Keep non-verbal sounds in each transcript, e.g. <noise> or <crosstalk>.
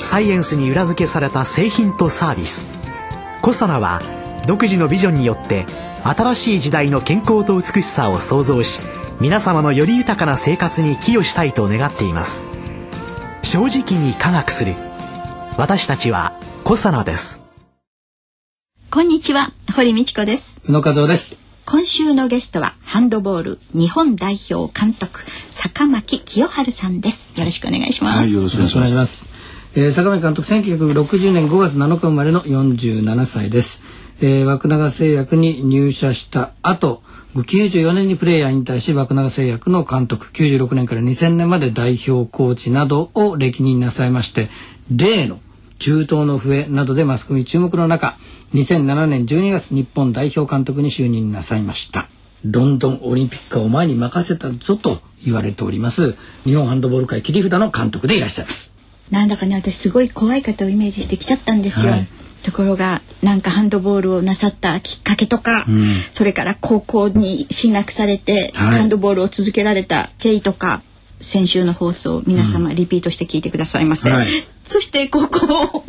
サイエンスに裏付けされた製品とサービス。コサナは独自のビジョンによって新しい時代の健康と美しさを創造し皆様のより豊かな生活に寄与したいと願っています。正直に科学する。私たちはコサナです。こんにちは。堀道子です。宇野和夫です。今週のゲストはハンドボール日本代表監督坂巻清春さんです。よろしくお願いします、はい、よろしくお願いしますえー、坂巻監督1960年5月7日生まれの47歳です、えー、枠永製薬に入社した後94年にプレーヤー引退し爆永製薬の監督96年から2000年まで代表コーチなどを歴任なさいまして例の中東の笛などでマスコミ注目の中2007年12月日本代表監督に就任なさいました。ロンドンオリンピックを前に任せたぞと言われております日本ハンドボール界切り札の監督でいらっしゃいます。なんだかね私すごい怖い方をイメージしてきちゃったんですよ、はい。ところがなんかハンドボールをなさったきっかけとか、うん、それから高校に進学されて、はい、ハンドボールを続けられた経緯とか先週の放送皆様リピートして聞いてくださいませ、うん。はい、そして高校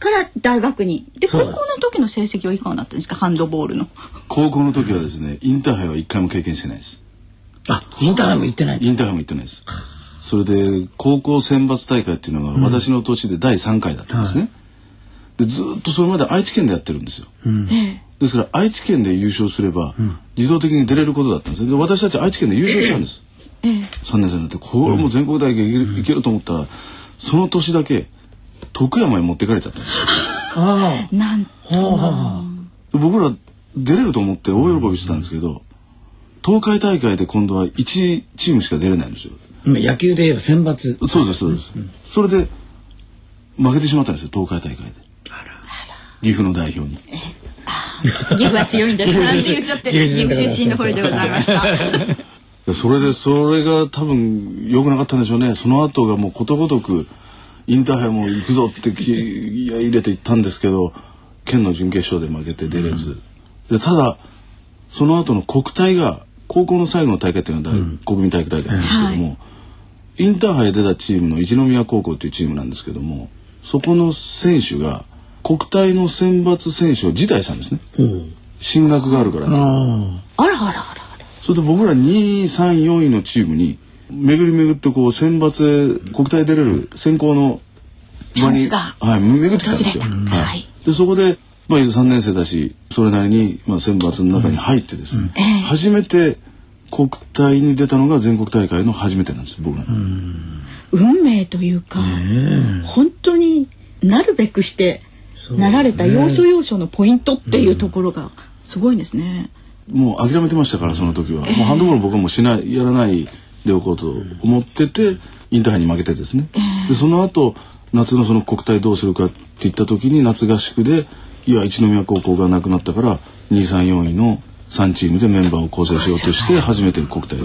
から大学に。で高校の時の成績はいかがだったんですかハンドボールの？高校の時はですねインターハイは一回も経験してないです。あインターハイも行ってないインターハイも行ってないですそれで高校選抜大会っていうのが私の年で第3回だったんですね、うんはい。でずっとそれまで愛知県でやってるんですよ。うん、ですから愛知県で優勝すれば、自動的に出れることだったんですで私たち愛知県で優勝したんです。えー、3年生になってこれも全国大会いけると思ったらその年だけ徳山に持ってかれちゃったんです。よ。あ。なん僕ら出れると思って大喜びしてたんですけど、東海大会で今度は1チームしか出れないんですよ。野球で言えば選抜。そうですそうです。うん、それで負けてしまったんですよ東海大会で。岐阜の代表に。岐阜は強いんです。なんて言っちゃって、<laughs> 岐阜出身の堀でございました。<laughs> それでそれが多分良くなかったんでしょうね。その後がもうことごとくインターハイも行くぞって気合 <laughs> 入れていったんですけど、県の準決勝で負けて出れず。うん、でただその後の国体が高校の最後の大会っていうのは、うん、国民体育大会なんですけども、はい、インターハイ出たチームの一宮高校っていうチームなんですけども、そこの選手が国体の選抜選手を辞退したんですね。進学があるから、ね、あらあらあらそれで僕ら2位3位4位のチームに巡り巡ってこう選抜国体出れる選考の場にはい巡ってきたんですよ。はい、でそこでまあ3年生だしそれなりにまあ選抜の中に入ってですね、うん、初めて国体に出たのが全国大会の初めてなんです僕ら。運命というか本当になるべくしてなられた要所要所のポイントっていうところがすごいですね。もう諦めてましたからその時は、えー、もうハンドボール僕はもうしないやらないでおこうと思っててインターハイに負けてですね、えー、でその後夏のその国体どうするかって言った時に夏合宿でいや一宮高校がなくなったから234位の3チームでメンバーを構成しようとして初めて国体。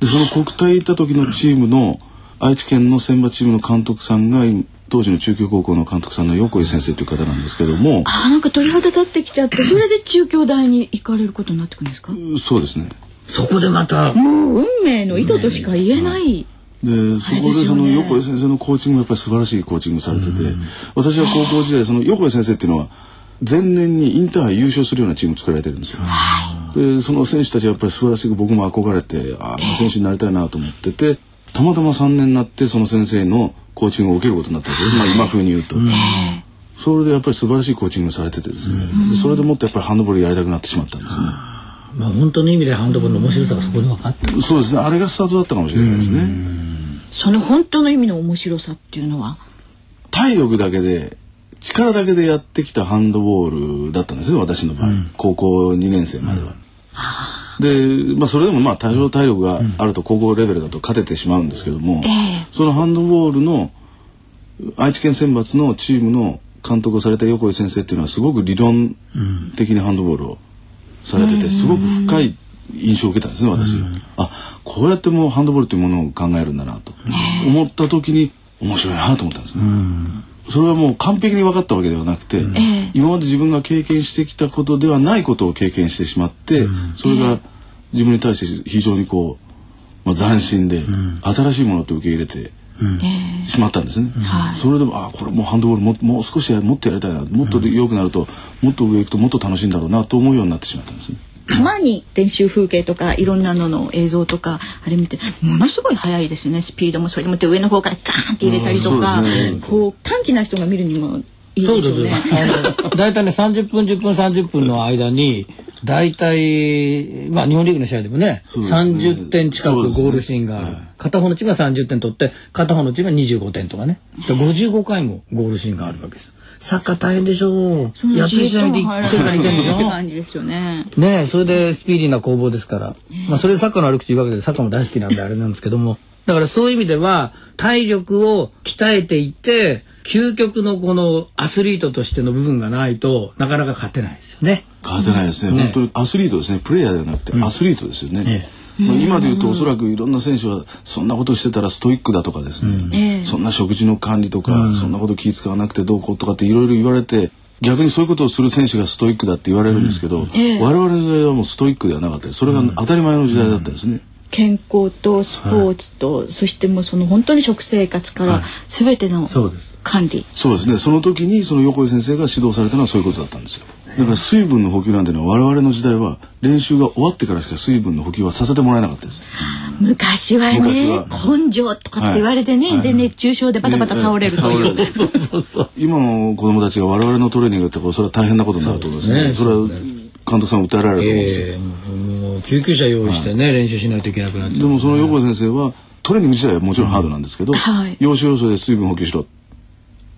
でその国体行った時のチームの愛知県の選抜チームの監督さんが当時の中京高校の監督さんの横井先生という方なんですけどもあなんか鳥肌立ってきちゃってそれで中京大に行かれることになってくるんですか？そうですね。そこでまた。もう運命の意図としか言えない、ねでそこでその横井先生のコーチングもやっぱり素晴らしいコーチングされてて、私は高校時代その横井先生っていうのは前年にインターハイ優勝するようなチーム作られてるんですよ。でその選手たちはやっぱり素晴らしく僕も憧れてああ選手になりたいなと思っててたまたま3年になってその先生のコーチングを受けることになったわけです、まあ、今風に言うと。それでやっぱり素晴らしいコーチングされててですね、でそれでもっとやっぱりハンドボールやりたくなってしまったんですね。まあ本当の意味でハンドボールの面白さがそこで分かった。そうですね。あれがスタートだったかもしれないですね。その本当の意味の面白さっていうのは？体力だけで力だけでやってきたハンドボールだったんですね私の場合、うん、高校2年生までは。で、まあ、それでもまあ多少体力があると高校レベルだと勝ててしまうんですけども、そのハンドボールの愛知県選抜のチームの監督をされた横井先生っていうのはすごく理論的にハンドボールをされててすごく深い印象を受けたんですね私、うん、あこうやってもうハンドボールというものを考えるんだなと思った時に面白いなと思ったんですね。うんそれはもう完璧に分かったわけではなくて、うん、今まで自分が経験してきたことではないことを経験してしまって、うん、それが自分に対して非常にこう、まあ、斬新で、新しいものと受け入れてしまったんですね、それでもあこれもうハンドボールももう少しもっとやりたいなもっと良くなると、もっと上行くともっと楽しいんだろうなと思うようになってしまったんですね。たまに練習風景とかいろんなのの映像とかあれ見てものすごい速いですね。スピードもそれでもって上の方からガーンって入れたりとか、ね、こう短気な人が見るにもいいですよね。大体ね30分10分30分の間に大体まあ日本リーグの試合でもねね。30点近くゴールシーンがある、ね、片方のチームが30点取って片方のチームが25点とかね。55回もゴールシーンがあるわけです。サッカー大変でしょう。やってる試合で1点か2点って感じですよね。ねそれでスピーディーな攻防ですから。まあそれでサッカーの歩くというわけでサッカーも大好きなんであれなんですけども。だからそういう意味では体力を鍛えていて究極のこのアスリートとしての部分がないとなかなか勝てないですよね。勝てないですね。ね本当にアスリートですね。プレイヤーではなくてアスリートですよね。ねまあ、今で言うとおそらくいろんな選手はそんなことしてたらストイックだとかですね、うん、そんな食事の管理とか、うん、そんなこと気使わなくてどうこうとかっていろいろ言われて逆にそういうことをする選手がストイックだって言われるんですけど、うん、我々の時代はもうストイックではなかった。それが当たり前の時代だったですね。健康とスポーツと、はい、そしてもうその本当に食生活から全ての管理、そうですね。その時にその横井先生が指導されたのはそういうことだったんですよ。だから水分の補給なんてのは我々の時代は練習が終わってからしか水分の補給はさせてもらえなかったです。昔はね根性とかって言われてね、はい、で熱中症でバタバタ倒れるという。今の子供たちが我々のトレーニングってそれは大変なことになると思いますね。それは監督さん訴えられると思うんですよ。えー、救急車用意してね、はい、練習しないといけなくなって。でもその横井先生はトレーニング自体はもちろんハードなんですけど、うんはい、要所要所で水分補給しろ。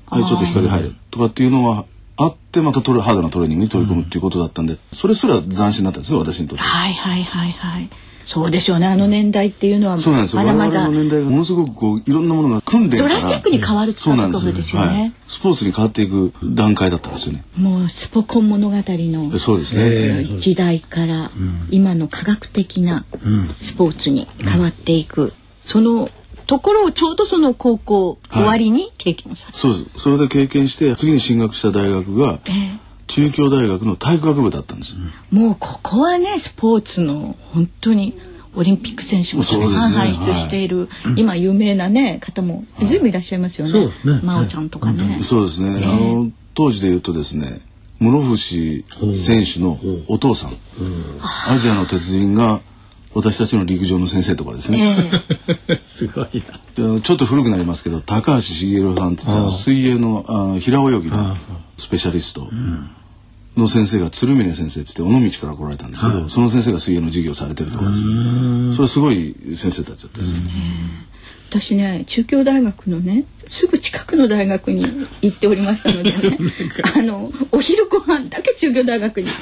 はい、ちょっと光入るとかっていうのはあってまたトレハードなトレーニングに取り組むっていうことだったんで、それすら斬新だったんですよ私にとって。はいはいはいはい。そうでしょうね。あの年代っていうのはそうなんですよ。まだまだの年代がものすごくこういろんなものが訓練ドラスティックに変わるってことですよね、はい、スポーツに変わっていく段階だったんですよね。もうスポコン物語のそうですね。時代から今の科学的なスポーツに変わっていく、そのところをちょうどその高校終わりに経験された、はい、そうです。それで経験して次に進学した大学が、えー、中京大学の体育学部だったんです、うん、もうここはねスポーツの本当にオリンピック選手もたくさん輩出している、ねはい、今有名なね方もずい。ぶんいらっしゃいますよね。ね。真央ちゃんとかね。そうですね。あの当時で言うとですね、室伏選手のお父さん、アジアの鉄人が私たちの陸上の先生とかですね。えー、<laughs> すごいな。ちょっと古くなりますけど、高橋茂さんって言った水泳のあ平泳ぎのスペシャリストの先生が鶴峰先生って言って尾道から来られたんですけど、その先生が水泳の授業されてるとかですね。それすごい先生たちだったですね。私ね中京大学のねすぐ近くの大学に行っておりましたのでね <laughs> あのお昼ご飯だけ中京大学に <laughs>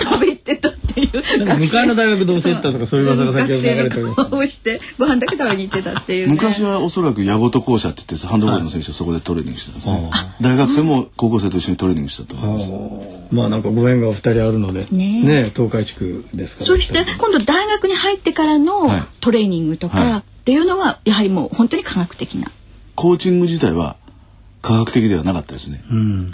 食べてたっていう。向かいの大学同棲ったとかそういう噂が先ほど流れてます、ね、してご飯だけ食べに行ってたっていう、ね、昔はおそらく矢事校舎って言ってハンドボールの選手はそこでトレーニングしてたんですね、大学生も高校生と一緒にトレーニングしたと思います。まあなんかご縁がお二人あるのでね。ね東海地区ですから。そして今度大学に入ってからのトレーニングとか、はいっていうのはやはりもう本当に科学的な。コーチング自体は科学的ではなかったですね、うん、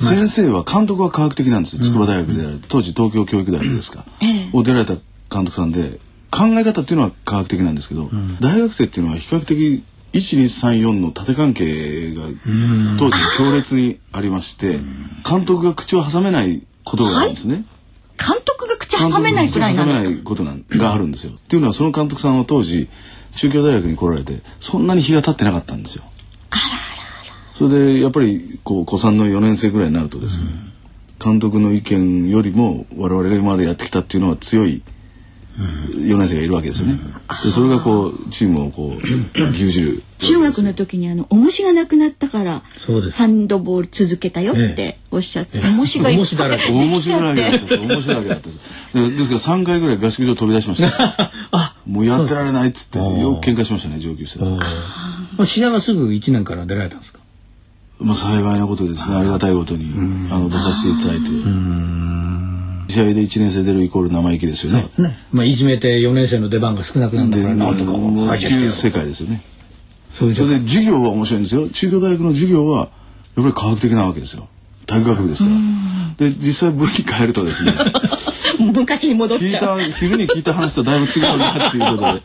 先生は監督は科学的なんですよ。筑波大学である、当時東京教育大学ですか、ええ、を出られた監督さんで考え方っていうのは科学的なんですけど、うん、大学生っていうのは比較的1234の縦関係が当時強烈にありまして監督が口を挟めないことがあるんですね。はい。監督が口挟めないくらいなんですか？挟めないことなんがあるんですよ。っていうのはその監督さんは当時宗教大学に来られてそんなに日が経ってなかったんですよ。あらあらあら。それでやっぱりこう子さんの4年生ぐらいになるとですね、うん、監督の意見よりも我々が今までやってきたっていうのは強い4年生がいるわけですよね。でそれがこうチームをこう牛耳る。中学の時にあの重しがなくなったからハンドボール続けたよっておっしゃって、重しが重しだらけ重しだらけだったです重しだらけだったです。ですから3回ぐらい合宿場飛び出しました <laughs> もうやってられないっつってよく喧嘩しましたね上級生試合はすぐ1年から出られたんですか？まあ幸いなことですね。ありがたいことにあの出させていただいて。試合で1年生出るイコール生意気ですよね。ね。まあいじめて4年生の出番が少なくなるんだからなん。とかもう排除してやろう旧世界ですよね。それで授業は面白いんですよ。中京大学の授業はやっぱり科学的なわけですよ。体育学部ですから。で実際部に変えるとですね昔に戻っ聞いちゃう。た昼に聞いた話とだいぶ違うなっていうことで。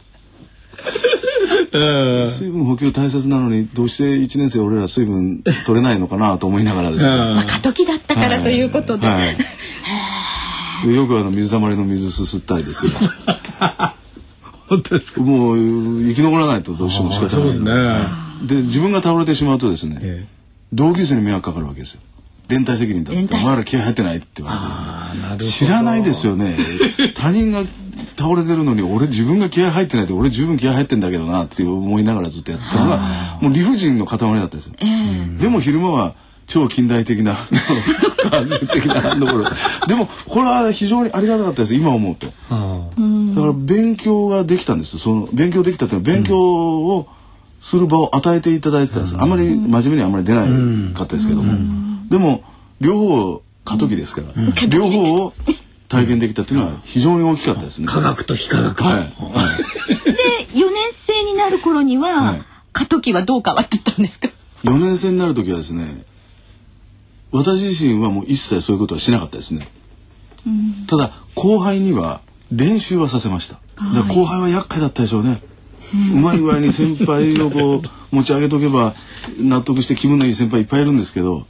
水分補給大切なのにどうして1年生俺ら水分取れないのかなと思いながらですね。まあ過渡期だったからということで、はい。<laughs> でよくあの水たまりの水すすったりですけど本当ですか？もう生き残らないとどうしても仕方ないそうですね。で自分が倒れてしまうとですね、え。同級生に迷惑かかるわけですよ連帯責任だっつって「連帯お前ら気合入ってない」って言われて知らないですよ。ね他人が倒れてるのに俺自分が気合入ってないって俺十分気合入ってんだけどなって思いながらずっとやったのがもう理不尽の塊だったんですよ、でも昼間は超近代的な <laughs> 的なところ。でもこれは非常にありがたかったです今思うと。あだから勉強ができたんです。その勉強できたっていうのは勉強をする場を与えていただいてたんです、あん。まり真面目にあんまり出ないかったですけども、でも両方過渡期ですから、両方を体験できたっていうのは非常に大きかったですね。科学と非科学と、はい、で4年生になる頃には、はい。過渡期はどう変わってったんですか？4年生になる時はですね私自身はもう一切そういうことはしなかったですね、ただ後輩には練習はさせました、後輩は厄介だったでしょうね、うまい具合に先輩をこう持ち上げとけば納得して気分のいい先輩いっぱいいるんですけど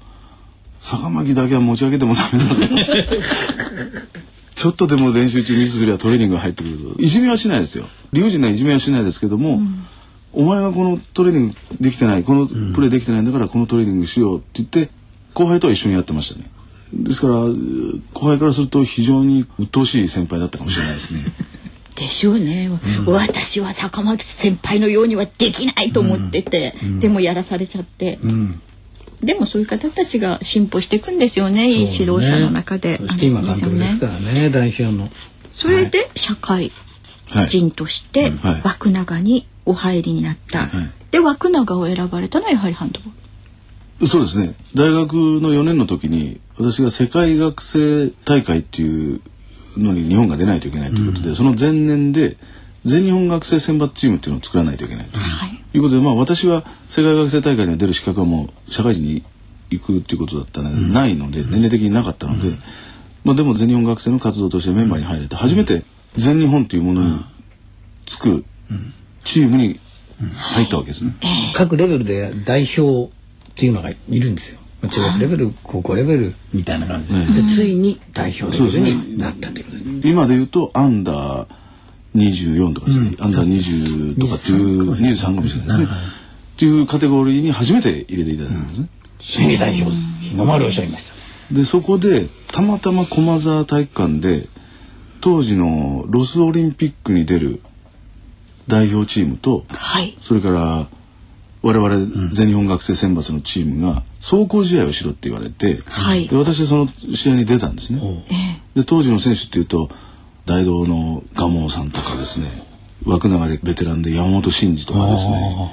坂巻だけは持ち上げてもダメだねちょっとでも練習中ミスすればトレーニングが入ってくると。いじめはしないですよ。理不尽ないじめはしないですけども、お前がこのトレーニングできてないこのプレーできてないんだからこのトレーニングしようって言って後輩とは一緒にやってましたね。ですから後輩からすると非常に鬱陶しい先輩だったかもしれないですね。でしょうね、私は坂巻先輩のようにはできないと思ってて、でもやらされちゃって、でもそういう方たちが進歩していくんですよねいい指導者の中で。そして今監督ですからね代表の。それで社会はい人としてはい。枠長にお入りになった、はい。で枠長を選ばれたのはやはりハンドボールそうですね。大学の4年の時に私が世界学生大会っていうのに日本が出ないといけないということで、その前年で全日本学生選抜チームっていうのを作らないといけないと。はい。いうことで、まあ、私は世界学生大会には出る資格はもう社会人に行くっていうことだったので、ないので年齢的になかったので、まあ、でも全日本学生の活動としてメンバーに入れて初めて全日本というものにつくチームに入ったわけですね。各レベルで代表っていうのがいるんですよ中学レベル高校レベルみたいな感じで,、でついに代表レベルになったということです今で言うとアンダー24とかですね、アンダー20とかっていう23かもしれない。ですね。っていうカテゴリーに初めて入れていただいたんですね。新規代表日の丸おっしゃいましたでそこでたまたま駒沢体育館で当時のロスオリンピックに出る代表チームとはい。それから我々全日本学生選抜のチームが走行試合をしろって言われて、はい。で私はその試合に出たんですね。で当時の選手っていうと大道の蒲生さんとかですね枠長でベテランで山本慎二とかですね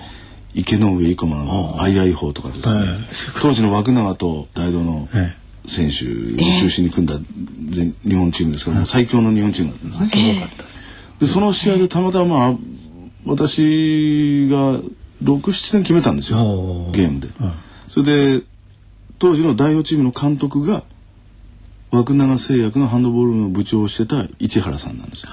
池上生駒の相合法とかですね、はい当時の枠長と大道のえ選手を中心に組んだ全日本チームですから、最強の日本チームだったんですね。でその試合でたまたま私が67点決めたんですよゲームで。それで当時の代表チームの監督が枠長製薬のハンドボールの部長をしてた市原さんなんです。よ。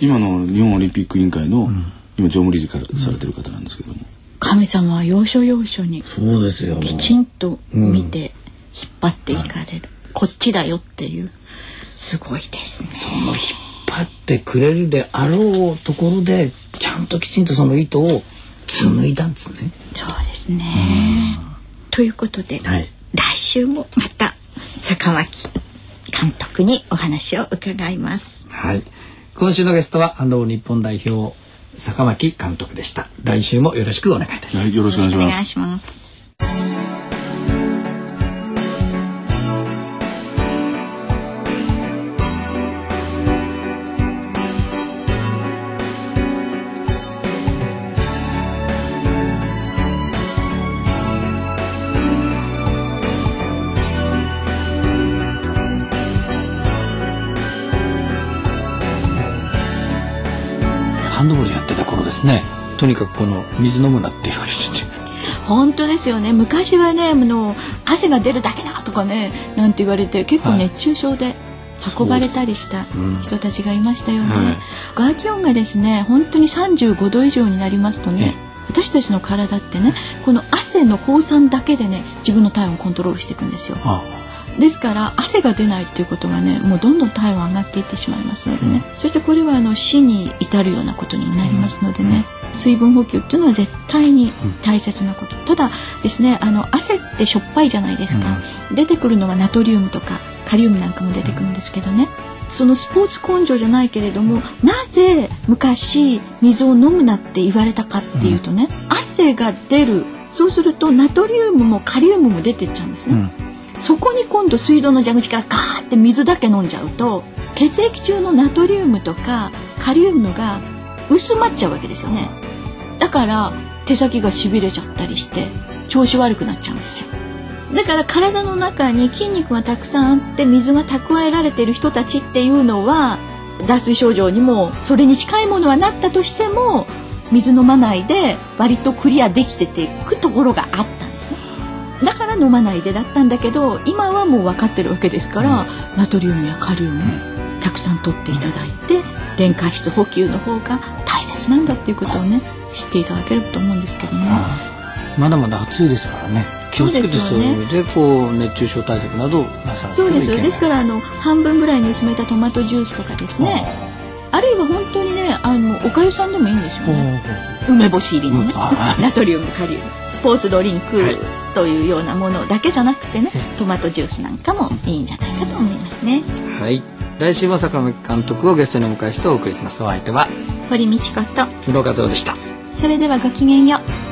今の日本オリンピック委員会の、今常務理事からされてる方なんですけども。神様は要所要所にそうですよきちんと見て引っ張っていかれる、こっちだよっていうすごいですね。引っ張ってくれるであろうところでちゃんときちんとその糸を紡いだんですね。そうですねということで、はい来週もまた坂巻監督にお話を伺いますはい。今週のゲストはハンドボール日本代表坂巻監督でした。来週もよろしくお願いいたします。はい、よろしくお願いします。しますですね。とにかくこの水飲むなって言われてて本当ですよね。昔はねあの汗が出るだけだとかねなんて言われて結構熱中症で運ばれたりした人たちがいましたよね、はい、外気温がですね本当に35度以上になりますとね私たちの体ってねこの汗の放散だけでね自分の体温をコントロールしていくんですよ。ですから汗が出ないっていうことはねもうどんどん体温上がっていってしまいますのでね、うん、そしてこれはあの死に至るようなことになりますのでね、うん、水分補給っていうのは絶対に大切なこと、うん、ただですねあの汗ってしょっぱいじゃないですか、出てくるのはナトリウムとかカリウムなんかも出てくるんですけどね、そのスポーツ根性じゃないけれどもなぜ昔水を飲むなって言われたかっていうとね、汗が出る。そうするとナトリウムもカリウムも出てっちゃうんですね、うん、そこに今度水道の蛇口からガーって水だけ飲んじゃうと血液中のナトリウムとかカリウムが薄まっちゃうわけですよね。だから手先がしびれちゃったりして調子悪くなっちゃうんですよ。だから体の中に筋肉がたくさんあって水が蓄えられてる人たちっていうのは脱水症状にもそれに近いものはなったとしても水飲まないで割とクリアできてていくところがあっだから飲まないでだったんだけど今はもう分かってるわけですから、うん、ナトリウムやカリウムたくさん取っていただいて電解質補給の方が大切なんだっていうことをね知っていただければと思うんですけどね。まだまだ暑いですからね。気をつけてそういう意味でこう熱中症対策などなさそうですよ。ですからあの半分ぐらいに薄めたトマトジュースとかですね。あるいは本当にねあのおかゆさんでもいいんですよね。梅干し入りのね、ナトリウムカリウムスポーツドリンクというようなものだけじゃなくてね、トマトジュースなんかもいいんじゃないかと思いますね。はい。来週は坂上監督をゲストにお迎えしてお送りします。お相手は？堀道子と。室和夫でした。それではごきげんよう